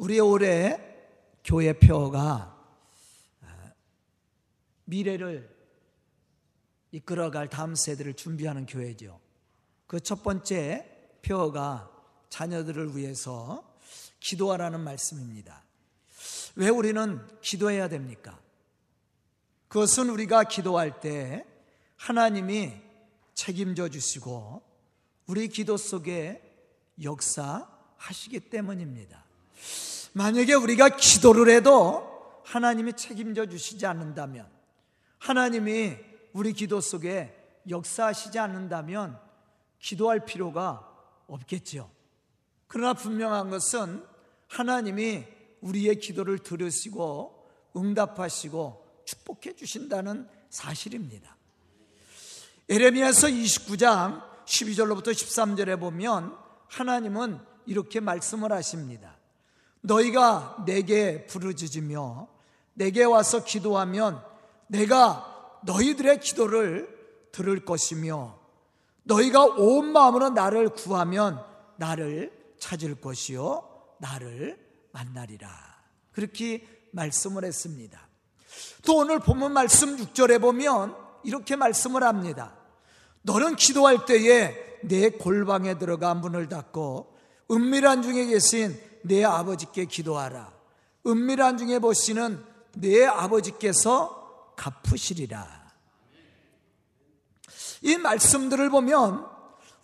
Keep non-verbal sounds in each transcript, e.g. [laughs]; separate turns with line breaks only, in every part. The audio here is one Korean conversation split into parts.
우리 올해 교회 표가 아, 미래를 이끌어갈 다음 세대를 준비하는 교회죠. 그 첫 번째 표가 자녀들을 위해서 기도하라는 말씀입니다. 왜 우리는 기도해야 됩니까? 그것은 우리가 기도할 때 하나님이 책임져 주시고 우리 기도 속에 역사하시기 때문입니다. 만약에 우리가 기도를 해도 하나님이 책임져 주시지 않는다면 하나님이 우리 기도 속에 역사하시지 않는다면 기도할 필요가 없겠죠. 그러나 분명한 것은 하나님이 우리의 기도를 들으시고 응답하시고 축복해 주신다는 사실입니다. 에레미야서 29장 12절로부터 13절에 보면 하나님은 이렇게 말씀을 하십니다. 너희가 내게 부르짖으며 내게 와서 기도하면 내가 너희들의 기도를 들을 것이며 너희가 온 마음으로 나를 구하면 나를 찾을 것이요 나를 만나리라. 그렇게 말씀을 했습니다. 또 오늘 본문 말씀 6절에 보면 이렇게 말씀을 합니다. 너는 기도할 때에 내 골방에 들어가 문을 닫고 은밀한 중에 계신 내 아버지께 기도하라. 은밀한 중에 보시는 내 아버지께서 갚으시리라. 이 말씀들을 보면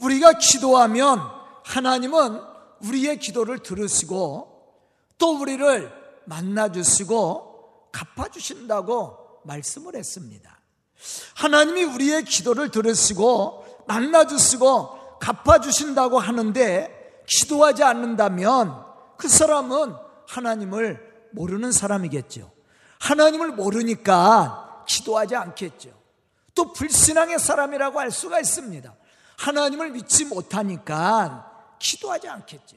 우리가 기도하면 하나님은 우리의 기도를 들으시고 또 우리를 만나주시고 갚아주신다고 말씀을 했습니다. 하나님이 우리의 기도를 들으시고 만나주시고 갚아주신다고 하는데 기도하지 않는다면 그 사람은 하나님을 모르는 사람이겠죠. 하나님을 모르니까 기도하지 않겠죠. 또 불신앙의 사람이라고 할 수가 있습니다. 하나님을 믿지 못하니까 기도하지 않겠죠.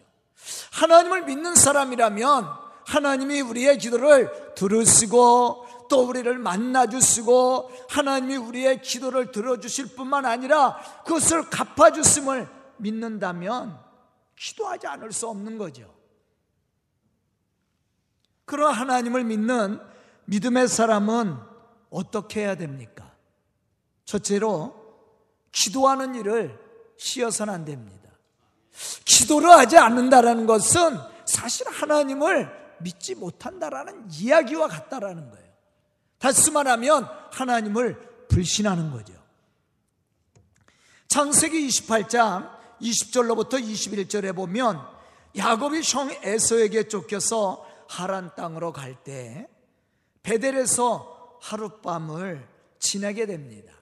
하나님을 믿는 사람이라면 하나님이 우리의 기도를 들으시고 또 우리를 만나주시고 하나님이 우리의 기도를 들어주실 뿐만 아니라 그것을 갚아주심을 믿는다면 기도하지 않을 수 없는 거죠. 그런 하나님을 믿는 믿음의 사람은 어떻게 해야 됩니까? 첫째로 기도하는 일을 쉬어서는 안 됩니다. 기도를 하지 않는다라는 것은 사실 하나님을 믿지 못한다라는 이야기와 같다라는 거예요. 다시 말하면 하나님을 불신하는 거죠. 창세기 28장 20절로부터 21절에 보면 야곱이 형 에서에게 쫓겨서 하란 땅으로 갈 때 베델에서 하룻밤을 지내게 됩니다.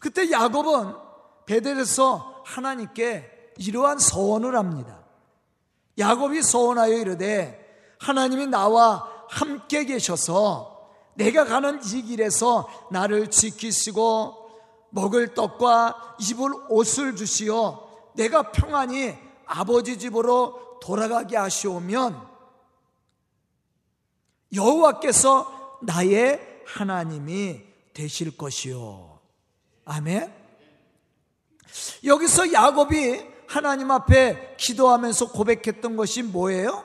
그때 야곱은 베델에서 하나님께 이러한 서원을 합니다. 야곱이 서원하여 이르되 하나님이 나와 함께 계셔서 내가 가는 이 길에서 나를 지키시고 먹을 떡과 입을 옷을 주시어 내가 평안히 아버지 집으로 돌아가게 하시오면 여호와께서 나의 하나님이 되실 것이요. 아멘. 여기서 야곱이 하나님 앞에 기도하면서 고백했던 것이 뭐예요?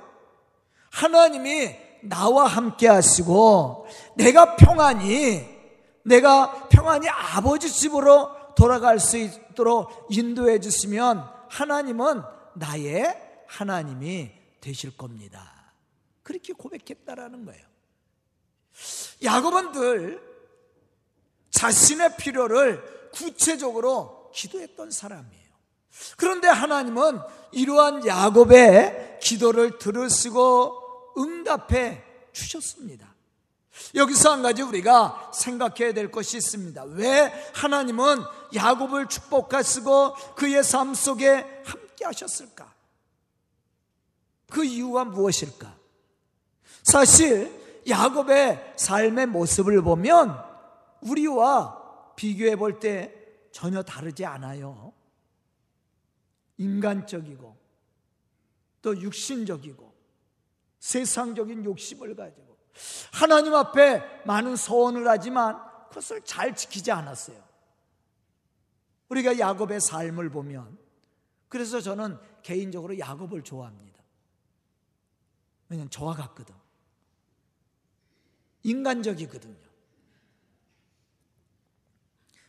하나님이 나와 함께 하시고 내가 평안히 내가 평안히 아버지 집으로 돌아갈 수 있도록 인도해 주시면 하나님은 나의 하나님이 되실 겁니다. 그렇게 고백했다라는 거예요. 야곱은 늘 자신의 필요를 구체적으로 기도했던 사람이에요. 그런데 하나님은 이러한 야곱의 기도를 들으시고 응답해 주셨습니다. 여기서 한 가지 우리가 생각해야 될 것이 있습니다. 왜 하나님은 야곱을 축복하시고 그의 삶 속에 함께 하셨을까? 그 이유가 무엇일까? 사실 야곱의 삶의 모습을 보면 우리와 비교해 볼 때 전혀 다르지 않아요. 인간적이고 또 육신적이고 세상적인 욕심을 가지고 하나님 앞에 많은 소원을 하지만 그것을 잘 지키지 않았어요. 우리가 야곱의 삶을 보면 그래서 저는 개인적으로 야곱을 좋아합니다. 왜냐면 저와 같거든. 인간적이거든요.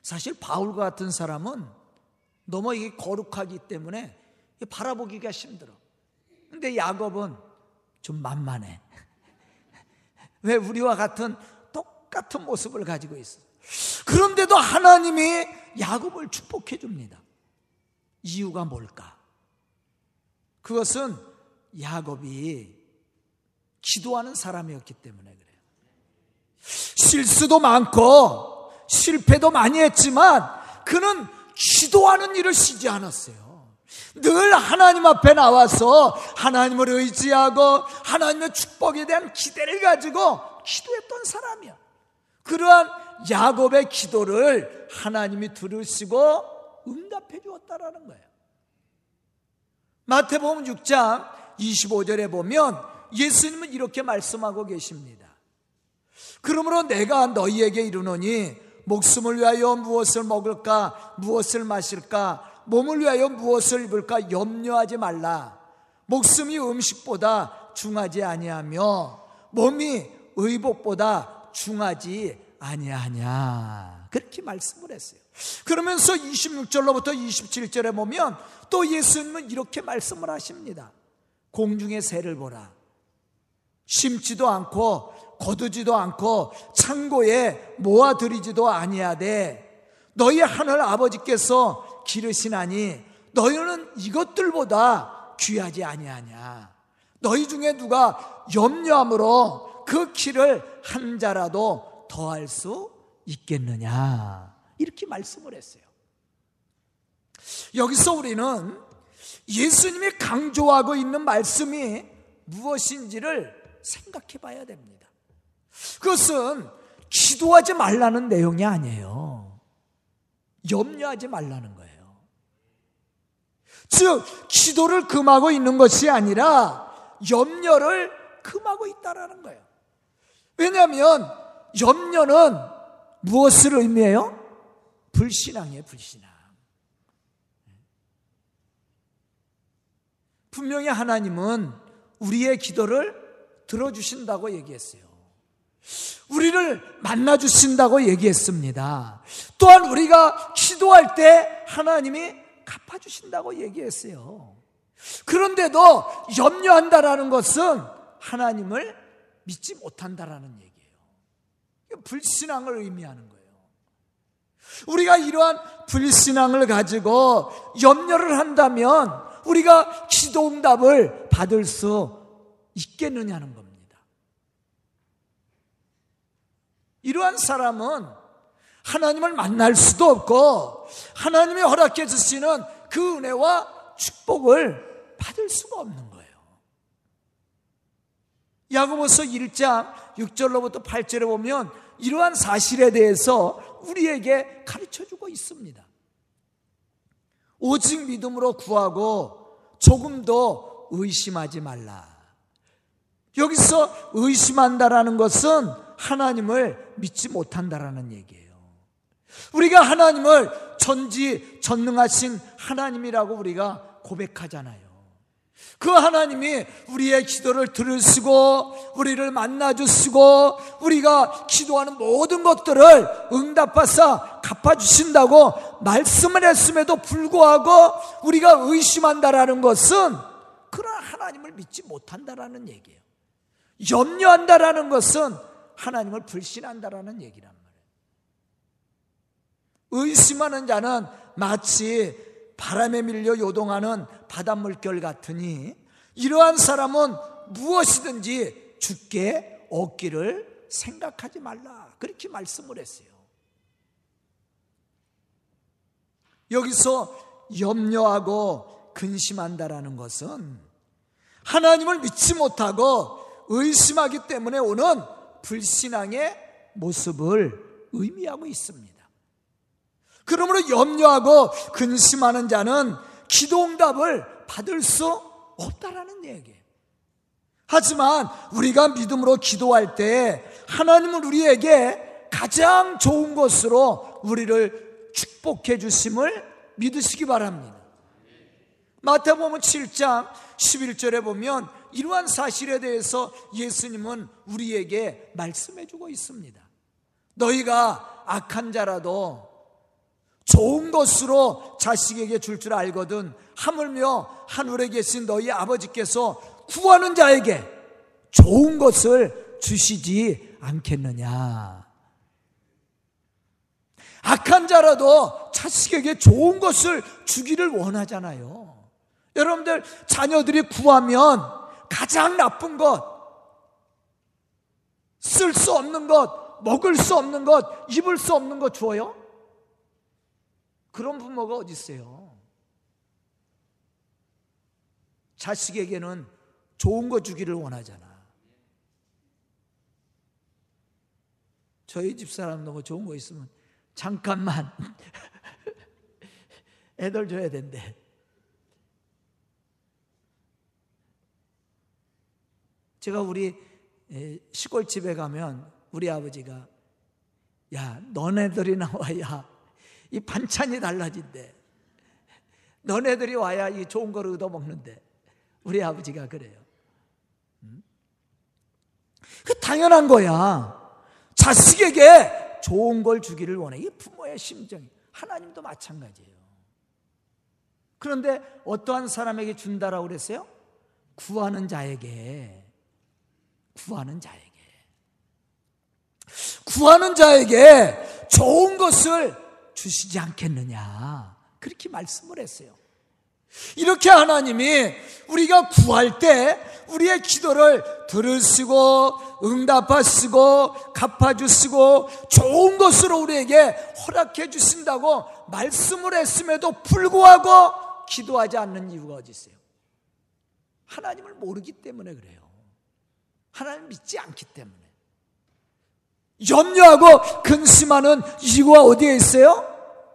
사실 바울과 같은 사람은 너무 이게 거룩하기 때문에 바라보기가 힘들어. 근데 야곱은 좀 만만해. [laughs] 왜 우리와 같은 똑같은 모습을 가지고 있어. 그런데도 하나님이 야곱을 축복해 줍니다. 이유가 뭘까? 그것은 야곱이 기도하는 사람이었기 때문에 그래요. 실수도 많고 실패도 많이 했지만 그는 기도하는 일을 쉬지 않았어요. 늘 하나님 앞에 나와서 하나님을 의지하고 하나님의 축복에 대한 기대를 가지고 기도했던 사람이야. 그러한 야곱의 기도를 하나님이 들으시고 응답해 주었다라는 거예요. 마태복음 6장 25절에 보면 예수님은 이렇게 말씀하고 계십니다. 그러므로 내가 너희에게 이르노니 목숨을 위하여 무엇을 먹을까 무엇을 마실까 몸을 위하여 무엇을 입을까 염려하지 말라. 목숨이 음식보다 중하지 아니하며 몸이 의복보다 중하지 아니하냐. 그렇게 말씀을 했어요. 그러면서 26절로부터 27절에 보면 또 예수님은 이렇게 말씀을 하십니다. 공중의 새를 보라. 심지도 않고 거두지도 않고 창고에 모아들이지도 아니하되 너희 하늘 아버지께서 기르시나니 너희는 이것들보다 귀하지 아니하냐. 너희 중에 누가 염려함으로 그 키를 한 자라도 더할 수 있겠느냐. 이렇게 말씀을 했어요. 여기서 우리는 예수님이 강조하고 있는 말씀이 무엇인지를 생각해 봐야 됩니다. 그것은 기도하지 말라는 내용이 아니에요. 염려하지 말라는 거예요. 즉, 기도를 금하고 있는 것이 아니라 염려를 금하고 있다라는 거예요. 왜냐하면 염려는 무엇을 의미해요? 불신앙이에요, 불신앙. 분명히 하나님은 우리의 기도를 들어주신다고 얘기했어요. 우리를 만나 주신다고 얘기했습니다. 또한 우리가 기도할 때 하나님이 갚아 주신다고 얘기했어요. 그런데도 염려한다라는 것은 하나님을 믿지 못한다라는 얘기예요. 불신앙을 의미하는 거예요. 우리가 이러한 불신앙을 가지고 염려를 한다면 우리가 기도 응답을 받을 수 있겠느냐는 겁니다. 이러한 사람은 하나님을 만날 수도 없고 하나님이 허락해 주시는 그 은혜와 축복을 받을 수가 없는 거예요. 야고보서 1장 6절로부터 8절에 보면 이러한 사실에 대해서 우리에게 가르쳐 주고 있습니다. 오직 믿음으로 구하고 조금도 의심하지 말라. 여기서 의심한다라는 것은 하나님을 믿지 못한다라는 얘기예요. 우리가 하나님을 전지 전능하신 하나님이라고 우리가 고백하잖아요. 그 하나님이 우리의 기도를 들으시고 우리를 만나 주시고 우리가 기도하는 모든 것들을 응답하사 갚아 주신다고 말씀을 했음에도 불구하고 우리가 의심한다라는 것은 그런 하나님을 믿지 못한다라는 얘기예요. 염려한다라는 것은 하나님을 불신한다라는 얘기란 말이에요. 의심하는 자는 마치 바람에 밀려 요동하는 바닷물결 같으니 이러한 사람은 무엇이든지 죽게 얻기를 생각하지 말라. 그렇게 말씀을 했어요. 여기서 염려하고 근심한다라는 것은 하나님을 믿지 못하고 의심하기 때문에 오는 불신앙의 모습을 의미하고 있습니다. 그러므로 염려하고 근심하는 자는 기도 응답을 받을 수 없다라는 얘기예요. 하지만 우리가 믿음으로 기도할 때 하나님은 우리에게 가장 좋은 것으로 우리를 축복해 주심을 믿으시기 바랍니다. 마태복음 7장 11절에 보면 이러한 사실에 대해서 예수님은 우리에게 말씀해 주고 있습니다. 너희가 악한 자라도 좋은 것으로 자식에게 줄줄 알거든 하물며 하늘에 계신 너희 아버지께서 구하는 자에게 좋은 것을 주시지 않겠느냐. 악한 자라도 자식에게 좋은 것을 주기를 원하잖아요. 여러분들 자녀들이 구하면 가장 나쁜 것, 쓸 수 없는 것, 먹을 수 없는 것, 입을 수 없는 것 주어요? 그런 부모가 어디 있어요? 자식에게는 좋은 거 주기를 원하잖아. 저희 집 사람도 뭐 좋은 거 있으면 잠깐만 [laughs] 애들 줘야 된대. 제가 우리 시골집에 가면 우리 아버지가 야 너네들이 나와야 이 반찬이 달라진대. 너네들이 와야 이 좋은 거를 얻어먹는데 우리 아버지가 그래요. 음? 그 당연한 거야. 자식에게 좋은 걸 주기를 원해. 이 부모의 심정이. 하나님도 마찬가지예요. 그런데 어떠한 사람에게 준다라고 그랬어요? 구하는 자에게. 구하는 자에게. 구하는 자에게 좋은 것을 주시지 않겠느냐. 그렇게 말씀을 했어요. 이렇게 하나님이 우리가 구할 때 우리의 기도를 들으시고 응답하시고 갚아주시고 좋은 것으로 우리에게 허락해 주신다고 말씀을 했음에도 불구하고 기도하지 않는 이유가 어디 있어요? 하나님을 모르기 때문에 그래요. 하나님 믿지 않기 때문에. 염려하고 근심하는 이유가 어디에 있어요?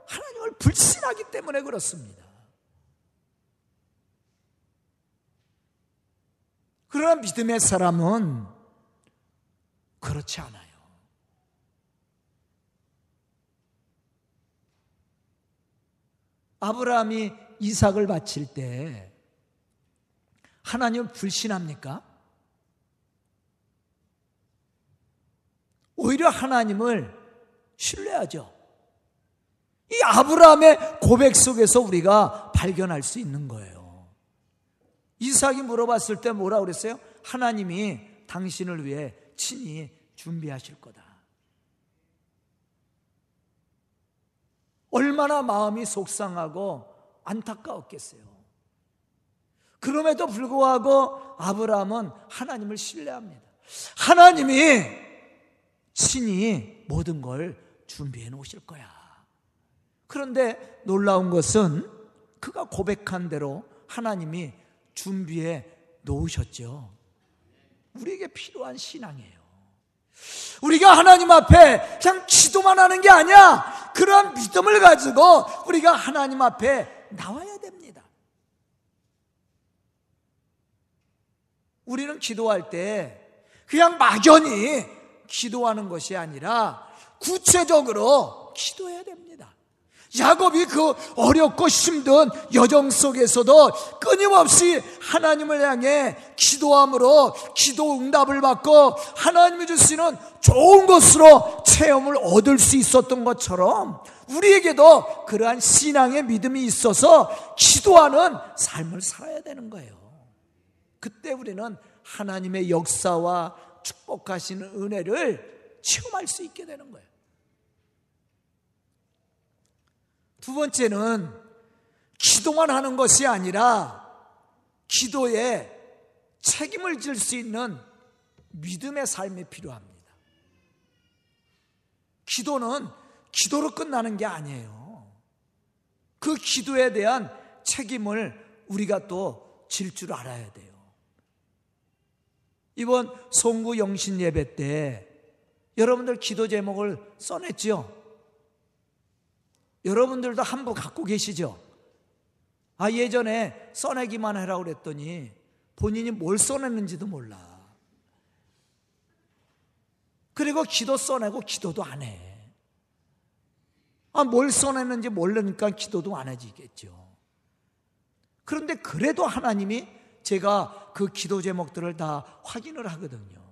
하나님을 불신하기 때문에 그렇습니다. 그러나 믿음의 사람은 그렇지 않아요. 아브라함이 이삭을 바칠 때 하나님 불신합니까? 오히려 하나님을 신뢰하죠. 이 아브라함의 고백 속에서 우리가 발견할 수 있는 거예요. 이삭이 물어봤을 때 뭐라 그랬어요? 하나님이 당신을 위해 친히 준비하실 거다. 얼마나 마음이 속상하고 안타까웠겠어요. 그럼에도 불구하고 아브라함은 하나님을 신뢰합니다. 하나님이 친히 모든 걸 준비해 놓으실 거야. 그런데 놀라운 것은 그가 고백한 대로 하나님이 준비해 놓으셨죠. 우리에게 필요한 신앙이에요. 우리가 하나님 앞에 그냥 기도만 하는 게 아니야. 그런 믿음을 가지고 우리가 하나님 앞에 나와야 됩니다. 우리는 기도할 때 그냥 막연히 기도하는 것이 아니라 구체적으로 기도해야 됩니다. 야곱이 그 어렵고 힘든 여정 속에서도 끊임없이 하나님을 향해 기도함으로 기도 응답을 받고 하나님이 주시는 좋은 것으로 체험을 얻을 수 있었던 것처럼 우리에게도 그러한 신앙의 믿음이 있어서 기도하는 삶을 살아야 되는 거예요. 그때 우리는 하나님의 역사와 축복하시는 은혜를 체험할 수 있게 되는 거예요. 두 번째는 기도만 하는 것이 아니라 기도에 책임을 질 수 있는 믿음의 삶이 필요합니다. 기도는 기도로 끝나는 게 아니에요. 그 기도에 대한 책임을 우리가 또 질 줄 알아야 돼요. 이번 송구 영신 예배 때 여러분들 기도 제목을 써냈죠? 여러분들도 한 부 갖고 계시죠? 아, 예전에 써내기만 해라고 그랬더니 본인이 뭘 써냈는지도 몰라. 그리고 기도 써내고 기도도 안 해. 아, 뭘 써냈는지 모르니까 기도도 안 해지겠죠. 그런데 그래도 하나님이 제가 그 기도 제목들을 다 확인을 하거든요.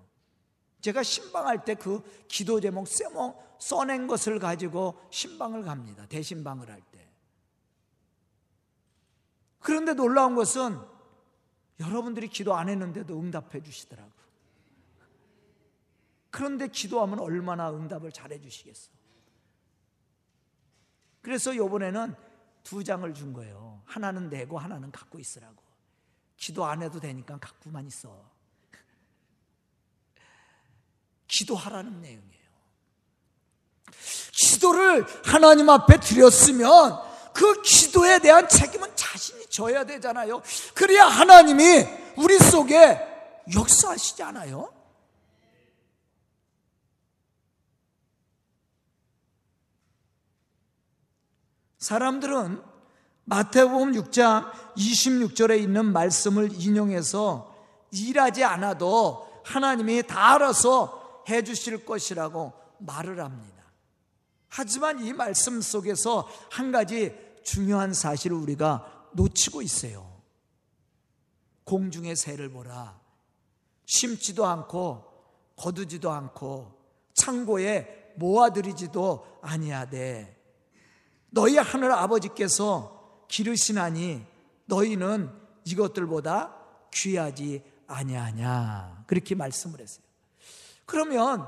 제가 신방할 때 그 기도 제목 써낸 것을 가지고 신방을 갑니다. 대신방을 할 때. 그런데 놀라운 것은 여러분들이 기도 안 했는데도 응답해 주시더라고요. 그런데 기도하면 얼마나 응답을 잘해 주시겠어. 그래서 요번에는 두 장을 준 거예요. 하나는 내고 하나는 갖고 있으라고. 기도 안 해도 되니까 갖고만 있어. 기도하라는 내용이에요. 기도를 하나님 앞에 드렸으면 그 기도에 대한 책임은 자신이 져야 되잖아요. 그래야 하나님이 우리 속에 역사하시지 않아요? 사람들은 마태복음 6장 26절에 있는 말씀을 인용해서 일하지 않아도 하나님이 다 알아서 해 주실 것이라고 말을 합니다. 하지만 이 말씀 속에서 한 가지 중요한 사실을 우리가 놓치고 있어요. 공중의 새를 보라. 심지도 않고 거두지도 않고 창고에 모아들이지도 아니하되 너희 하늘 아버지께서 기르시나니 너희는 이것들보다 귀하지 아니하냐 그렇게 말씀을 했어요. 그러면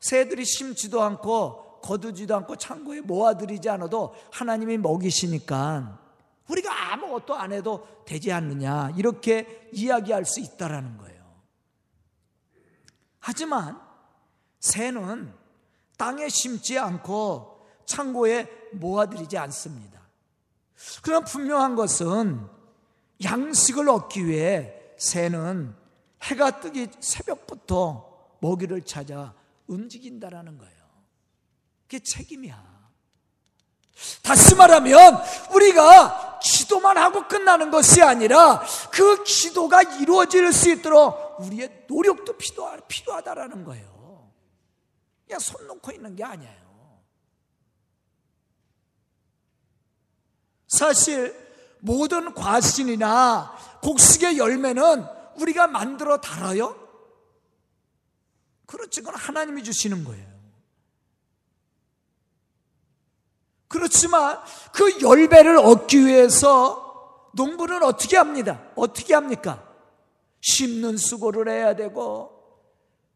새들이 심지도 않고 거두지도 않고 창고에 모아들이지 않아도 하나님이 먹이시니까 우리가 아무것도 안 해도 되지 않느냐 이렇게 이야기할 수 있다라는 거예요. 하지만 새는 땅에 심지 않고 창고에 모아들이지 않습니다. 그러나 분명한 것은 양식을 얻기 위해 새는 해가 뜨기 새벽부터 먹이를 찾아 움직인다라는 거예요. 그게 책임이야. 다시 말하면 우리가 기도만 하고 끝나는 것이 아니라 그 기도가 이루어질 수 있도록 우리의 노력도 필요하다라는 거예요. 그냥 손 놓고 있는 게 아니에요. 사실 모든 과실이나 곡식의 열매는 우리가 만들어 달아요? 그렇지, 그건 하나님이 주시는 거예요. 그렇지만 그 열매를 얻기 위해서 농부는 어떻게 합니다? 어떻게 합니까? 심는 수고를 해야 되고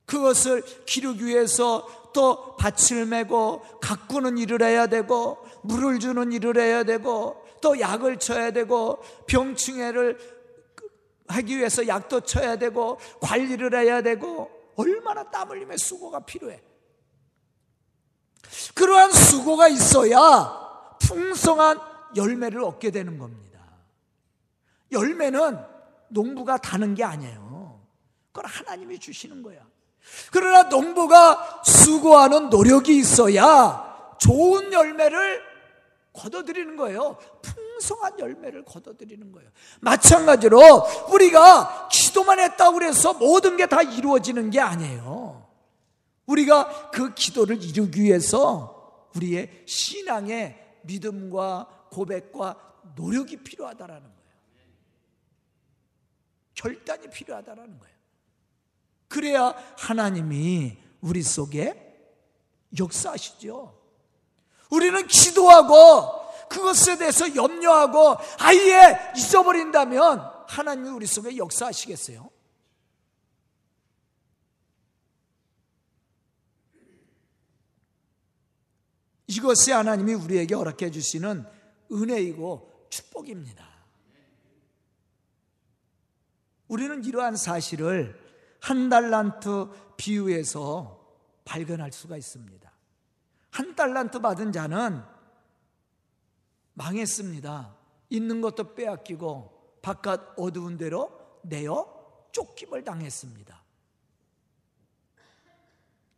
그것을 기르기 위해서 또 밭을 메고 가꾸는 일을 해야 되고 물을 주는 일을 해야 되고 또 약을 쳐야 되고 병충해를 하기 위해서 약도 쳐야 되고 관리를 해야 되고 얼마나 땀 흘림의 수고가 필요해. 그러한 수고가 있어야 풍성한 열매를 얻게 되는 겁니다. 열매는 농부가 다는 게 아니에요. 그건 하나님이 주시는 거야. 그러나 농부가 수고하는 노력이 있어야 좋은 열매를 거둬들이는 거예요. 풍성한 열매를 거둬들이는 거예요. 마찬가지로 우리가 기도만 했다고 해서 모든 게 다 이루어지는 게 아니에요. 우리가 그 기도를 이루기 위해서 우리의 신앙의 믿음과 고백과 노력이 필요하다라는 거예요. 결단이 필요하다라는 거예요. 그래야 하나님이 우리 속에 역사하시죠. 우리는 기도하고 그것에 대해서 염려하고 아예 잊어버린다면 하나님이 우리 속에 역사하시겠어요? 이것이 하나님이 우리에게 허락해 주시는 은혜이고 축복입니다. 우리는 이러한 사실을 한 달란트 비유에서 발견할 수가 있습니다. 한 달란트 받은 자는 망했습니다. 있는 것도 빼앗기고 바깥 어두운 데로 내어 쫓김을 당했습니다.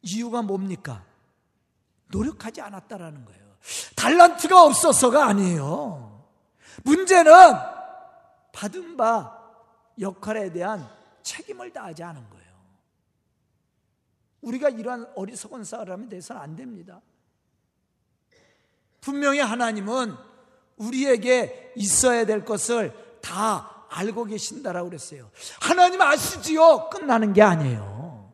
이유가 뭡니까? 노력하지 않았다라는 거예요. 달란트가 없어서가 아니에요. 문제는 받은 바 역할에 대한 책임을 다하지 않은 거예요. 우리가 이러한 어리석은 사람이 돼서는 안 됩니다. 분명히 하나님은 우리에게 있어야 될 것을 다 알고 계신다라고 그랬어요. 하나님 아시지요? 끝나는 게 아니에요.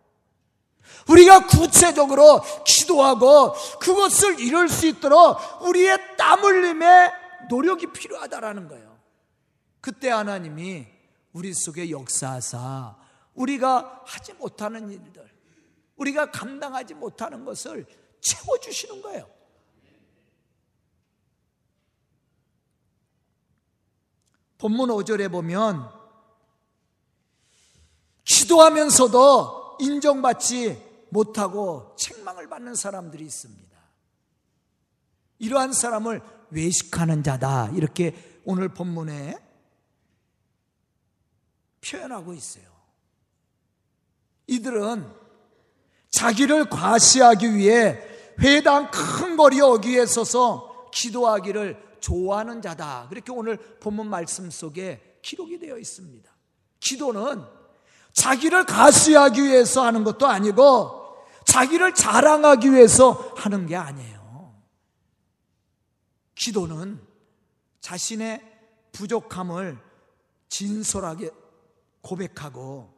우리가 구체적으로 기도하고 그것을 이룰 수 있도록 우리의 땀 흘림의 노력이 필요하다라는 거예요. 그때 하나님이 우리 속에 역사하사 우리가 하지 못하는 일들, 우리가 감당하지 못하는 것을 채워주시는 거예요. 본문 5절에 보면 기도하면서도 인정받지 못하고 책망을 받는 사람들이 있습니다. 이러한 사람을 외식하는 자다. 이렇게 오늘 본문에 표현하고 있어요. 이들은 자기를 과시하기 위해 회당 큰 거리 어귀에 서서 기도하기를 좋아하는 자다. 그렇게 오늘 본문 말씀 속에 기록이 되어 있습니다. 기도는 자기를 가시하기 위해서 하는 것도 아니고 자기를 자랑하기 위해서 하는 게 아니에요. 기도는 자신의 부족함을 진솔하게 고백하고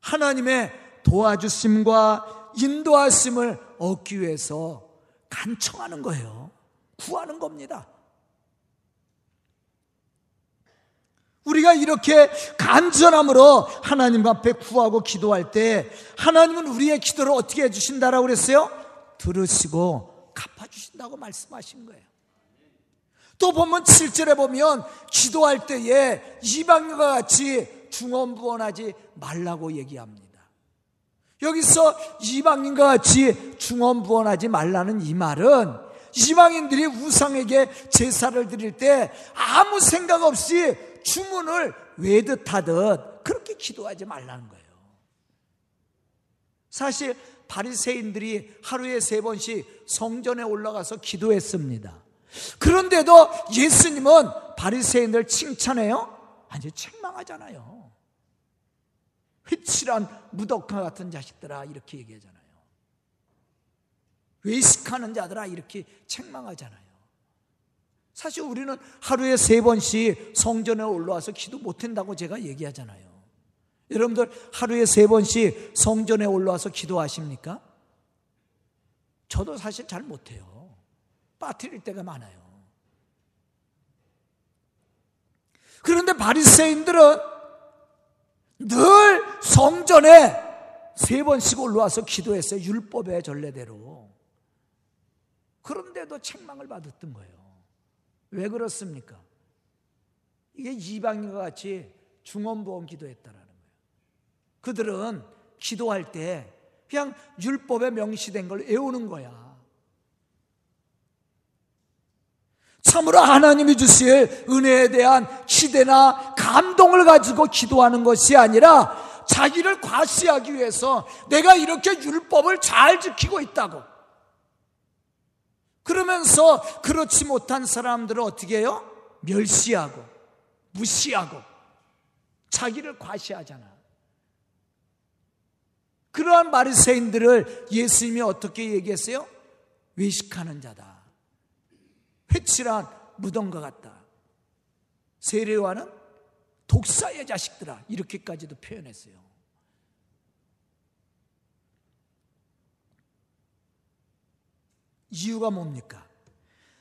하나님의 도와주심과 인도하심을 얻기 위해서 간청하는 거예요. 구하는 겁니다. 우리가 이렇게 간절함으로 하나님 앞에 구하고 기도할 때 하나님은 우리의 기도를 어떻게 해주신다라고 그랬어요? 들으시고 갚아주신다고 말씀하신 거예요. 또 보면 7절에 보면 기도할 때에 이방과 같이 중언부언하지 말라고 얘기합니다. 여기서 이방인과 같이 중언부언하지 말라는 이 말은 이방인들이 우상에게 제사를 드릴 때 아무 생각 없이 주문을 외듯하듯 그렇게 기도하지 말라는 거예요. 사실 바리새인들이 하루에 세 번씩 성전에 올라가서 기도했습니다. 그런데도 예수님은 바리새인들 칭찬해요? 아니 책망하잖아요. 휘칠한 무덕화 같은 자식들아 이렇게 얘기하잖아요. 외식하는 자들아 이렇게 책망하잖아요. 사실 우리는 하루에 세 번씩 성전에 올라와서 기도 못 한다고 제가 얘기하잖아요. 여러분들 하루에 세 번씩 성전에 올라와서 기도하십니까? 저도 사실 잘 못해요. 빠뜨릴 때가 많아요. 그런데 바리새인들은 늘 성전에 세 번씩 올라와서 기도했어요. 율법의 전례대로. 그런데도 책망을 받았던 거예요. 왜 그렇습니까? 이게 이방인과 같이 중원보험 기도했다라는 거예요. 그들은 기도할 때 그냥 율법에 명시된 걸 외우는 거야. 참으로 하나님이 주실 은혜에 대한 기대나 감동을 가지고 기도하는 것이 아니라 자기를 과시하기 위해서 내가 이렇게 율법을 잘 지키고 있다고. 그러면서 그렇지 못한 사람들을 어떻게 해요? 멸시하고, 무시하고, 자기를 과시하잖아. 그러한 마리새인들을 예수님이 어떻게 얘기했어요? 외식하는 자다. 회칠한 무덤과 같다. 세례와는 독사의 자식들아 이렇게까지도 표현했어요. 이유가 뭡니까?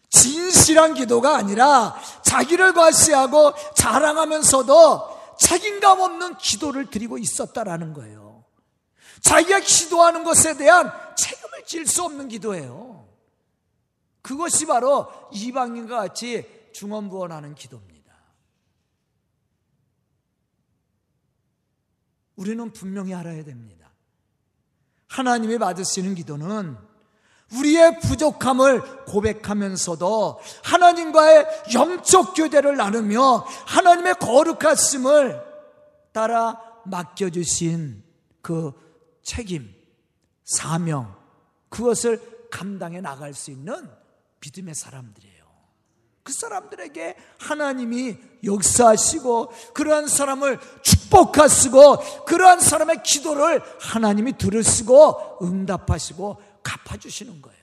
진실한 기도가 아니라 자기를 과시하고 자랑하면서도 책임감 없는 기도를 드리고 있었다라는 거예요. 자기가 기도하는 것에 대한 책임을 질 수 없는 기도예요. 그것이 바로 이방인과 같이 중언부언하는 기도입니다. 우리는 분명히 알아야 됩니다. 하나님이 받으시는 기도는 우리의 부족함을 고백하면서도 하나님과의 영적 교대를 나누며 하나님의 거룩하심을 따라 맡겨주신 그 책임, 사명, 그것을 감당해 나갈 수 있는 믿음의 사람들이에요. 그 사람들에게 하나님이 역사하시고 그러한 사람을 축복하시고 그러한 사람의 기도를 하나님이 들으시고 응답하시고 갚아주시는 거예요.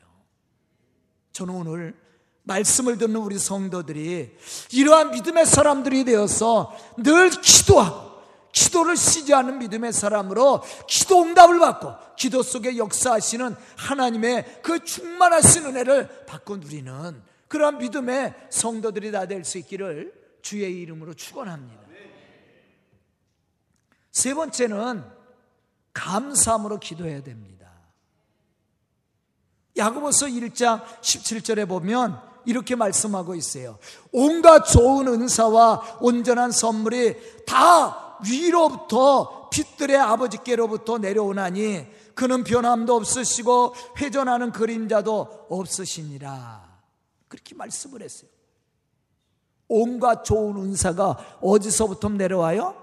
저는 오늘 말씀을 듣는 우리 성도들이 이러한 믿음의 사람들이 되어서 늘 기도하고 기도를 쉬지 않은 믿음의 사람으로 기도 응답을 받고 기도 속에 역사하시는 하나님의 그 충만하신 은혜를 받고 누리는 그러한 믿음의 성도들이 다 될 수 있기를 주의 이름으로 축원합니다. 세 번째는 감사함으로 기도해야 됩니다. 야고보서 1장 17절에 보면 이렇게 말씀하고 있어요. 온갖 좋은 은사와 온전한 선물이 다 위로부터 빛들의 아버지께로부터 내려오나니 그는 변함도 없으시고 회전하는 그림자도 없으시니라. 그렇게 말씀을 했어요. 온갖 좋은 은사가 어디서부터 내려와요?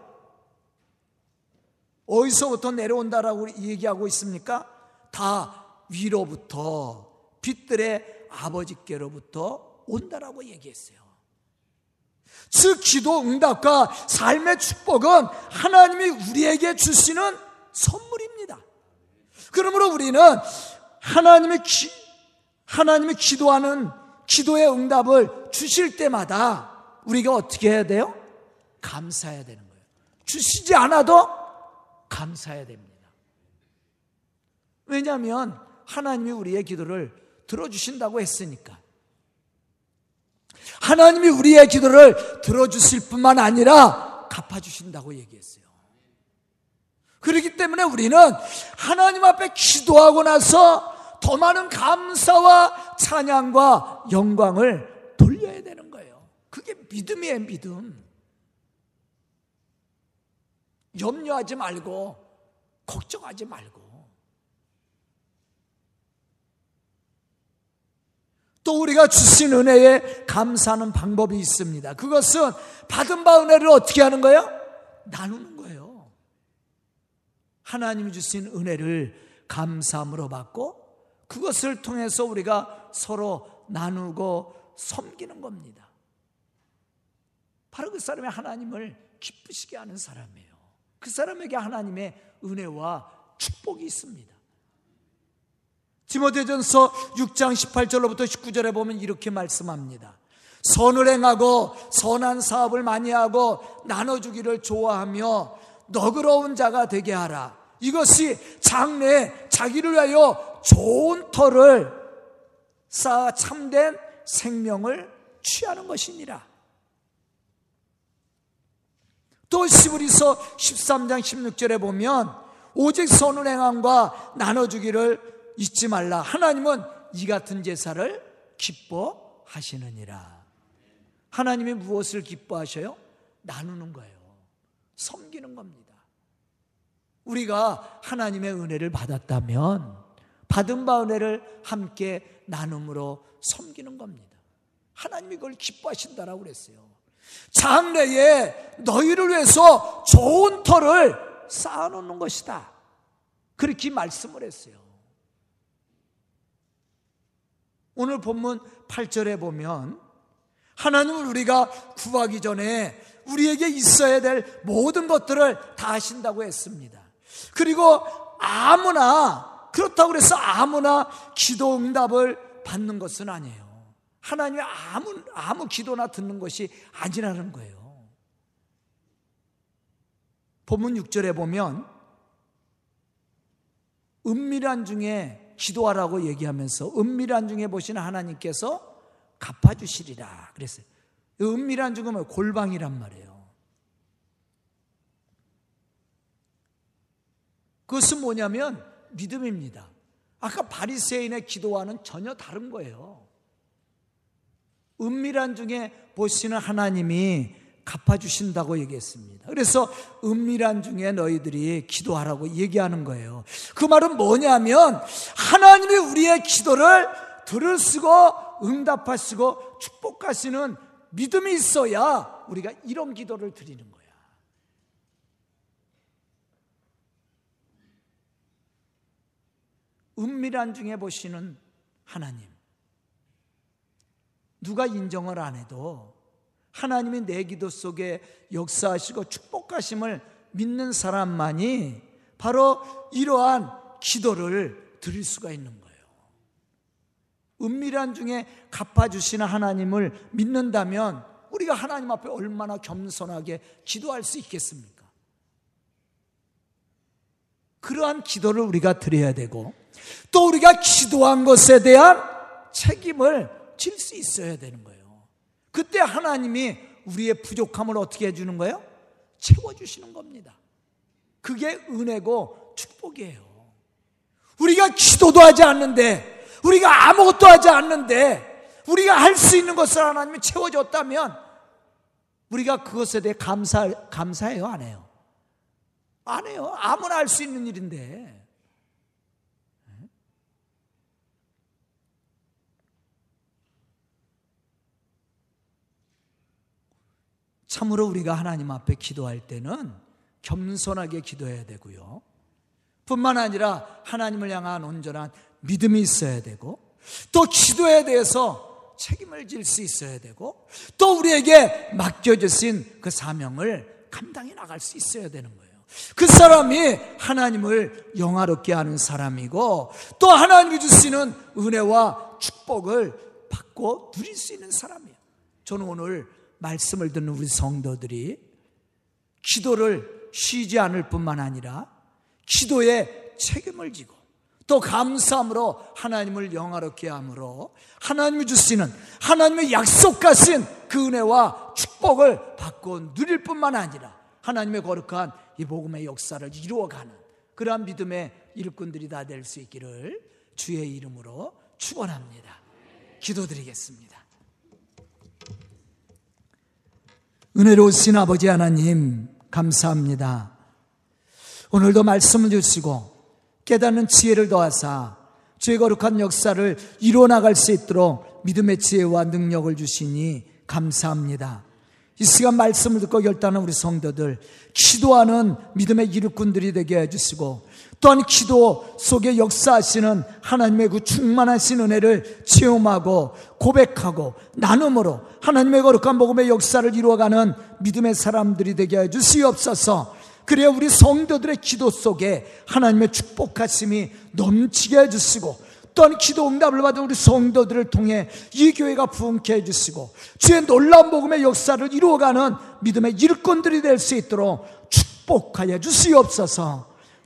어디서부터 내려온다라고 얘기하고 있습니까? 다 위로부터 빛들의 아버지께로부터 온다라고 얘기했어요. 즉 기도 응답과 삶의 축복은 하나님이 우리에게 주시는 선물입니다. 그러므로 우리는 하나님의 기, 하나님이 기도하는 기도의 응답을 주실 때마다 우리가 어떻게 해야 돼요? 감사해야 되는 거예요. 주시지 않아도 감사해야 됩니다. 왜냐하면 하나님이 우리의 기도를 들어주신다고 했으니까. 하나님이 우리의 기도를 들어주실 뿐만 아니라 갚아주신다고 얘기했어요. 그렇기 때문에 우리는 하나님 앞에 기도하고 나서 더 많은 감사와 찬양과 영광을 돌려야 되는 거예요. 그게 믿음이에요, 믿음. 염려하지 말고, 걱정하지 말고. 또 우리가 주신 은혜에 감사하는 방법이 있습니다. 그것은 받은 바 은혜를 어떻게 하는 거예요? 나누는 거예요. 하나님이 주신 은혜를 감사함으로 받고 그것을 통해서 우리가 서로 나누고 섬기는 겁니다. 바로 그 사람이 하나님을 기쁘시게 하는 사람이에요. 그 사람에게 하나님의 은혜와 축복이 있습니다. 디모데전서 6장 18절로부터 19절에 보면 이렇게 말씀합니다. 선을 행하고 선한 사업을 많이 하고 나눠주기를 좋아하며 너그러운 자가 되게 하라. 이것이 장래에 자기를 위하여 좋은 터를 쌓아 참된 생명을 취하는 것이니라. 또 시브리서 13장 16절에 보면 오직 선을 행함과 나눠주기를 잊지 말라. 하나님은 이 같은 제사를 기뻐하시느니라. 하나님이 무엇을 기뻐하셔요? 나누는 거예요. 섬기는 겁니다. 우리가 하나님의 은혜를 받았다면 받은 바 은혜를 함께 나눔으로 섬기는 겁니다. 하나님이 그걸 기뻐하신다라고 그랬어요. 장래에 너희를 위해서 좋은 터를 쌓아놓는 것이다. 그렇게 말씀을 했어요. 오늘 본문 8절에 보면 하나님은 우리가 구하기 전에 우리에게 있어야 될 모든 것들을 다 하신다고 했습니다. 그리고 아무나 그렇다고 해서 아무나 기도 응답을 받는 것은 아니에요. 하나님이 아무 아무 기도나 듣는 것이 아니라는 거예요. 본문 6절에 보면 은밀한 중에 기도하라고 얘기하면서 은밀한 중에 보시는 하나님께서 갚아주시리라 그랬어요. 은밀한 중은 뭐 골방이란 말이에요. 그것은 뭐냐면 믿음입니다. 아까 바리새인의 기도와는 전혀 다른 거예요. 은밀한 중에 보시는 하나님이 갚아주신다고 얘기했습니다. 그래서 은밀한 중에 너희들이 기도하라고 얘기하는 거예요. 그 말은 뭐냐면 하나님이 우리의 기도를 들으시고 응답하시고 축복하시는 믿음이 있어야 우리가 이런 기도를 드리는 거야. 은밀한 중에 보시는 하나님. 누가 인정을 안 해도 하나님이 내 기도 속에 역사하시고 축복하심을 믿는 사람만이 바로 이러한 기도를 드릴 수가 있는 거예요. 은밀한 중에 갚아주시는 하나님을 믿는다면 우리가 하나님 앞에 얼마나 겸손하게 기도할 수 있겠습니까? 그러한 기도를 우리가 드려야 되고 또 우리가 기도한 것에 대한 책임을 질 수 있어야 되는 거예요. 그때 하나님이 우리의 부족함을 어떻게 해주는 거예요? 채워주시는 겁니다. 그게 은혜고 축복이에요. 우리가 기도도 하지 않는데, 우리가 아무것도 하지 않는데, 우리가 할 수 있는 것을 하나님이 채워줬다면, 우리가 그것에 대해 감사, 감사해요? 안 해요? 안 해요. 아무나 할 수 있는 일인데. 참으로 우리가 하나님 앞에 기도할 때는 겸손하게 기도해야 되고요. 뿐만 아니라 하나님을 향한 온전한 믿음이 있어야 되고 또 기도에 대해서 책임을 질 수 있어야 되고 또 우리에게 맡겨주신 그 사명을 감당해 나갈 수 있어야 되는 거예요. 그 사람이 하나님을 영화롭게 하는 사람이고 또 하나님이 주시는 은혜와 축복을 받고 누릴 수 있는 사람이에요. 저는 오늘 말씀을 듣는 우리 성도들이 기도를 쉬지 않을 뿐만 아니라 기도에 책임을 지고 또 감사함으로 하나님을 영화롭게 함으로 하나님이 주시는 하나님의 약속하신 그 은혜와 축복을 받고 누릴 뿐만 아니라 하나님의 거룩한 이 복음의 역사를 이루어가는 그러한 믿음의 일꾼들이 다 될 수 있기를 주의 이름으로 축원합니다. 기도드리겠습니다. 은혜로우신 아버지 하나님 감사합니다. 오늘도 말씀을 주시고 깨닫는 지혜를 더하사 주의 거룩한 역사를 이루어 나갈 수 있도록 믿음의 지혜와 능력을 주시니 감사합니다. 이 시간 말씀을 듣고 결단한 우리 성도들 기도하는 믿음의 이루꾼들이 되게 해주시고 또한 기도 속에 역사하시는 하나님의 그 충만하신 은혜를 체험하고 고백하고 나눔으로 하나님의 거룩한 복음의 역사를 이루어가는 믿음의 사람들이 되게 해주시옵소서. 그래야 우리 성도들의 기도 속에 하나님의 축복하심이 넘치게 해주시고 또한 기도 응답을 받은 우리 성도들을 통해 이 교회가 부흥케 해주시고 주의 놀라운 복음의 역사를 이루어가는 믿음의 일꾼들이 될 수 있도록 축복하여 주시옵소서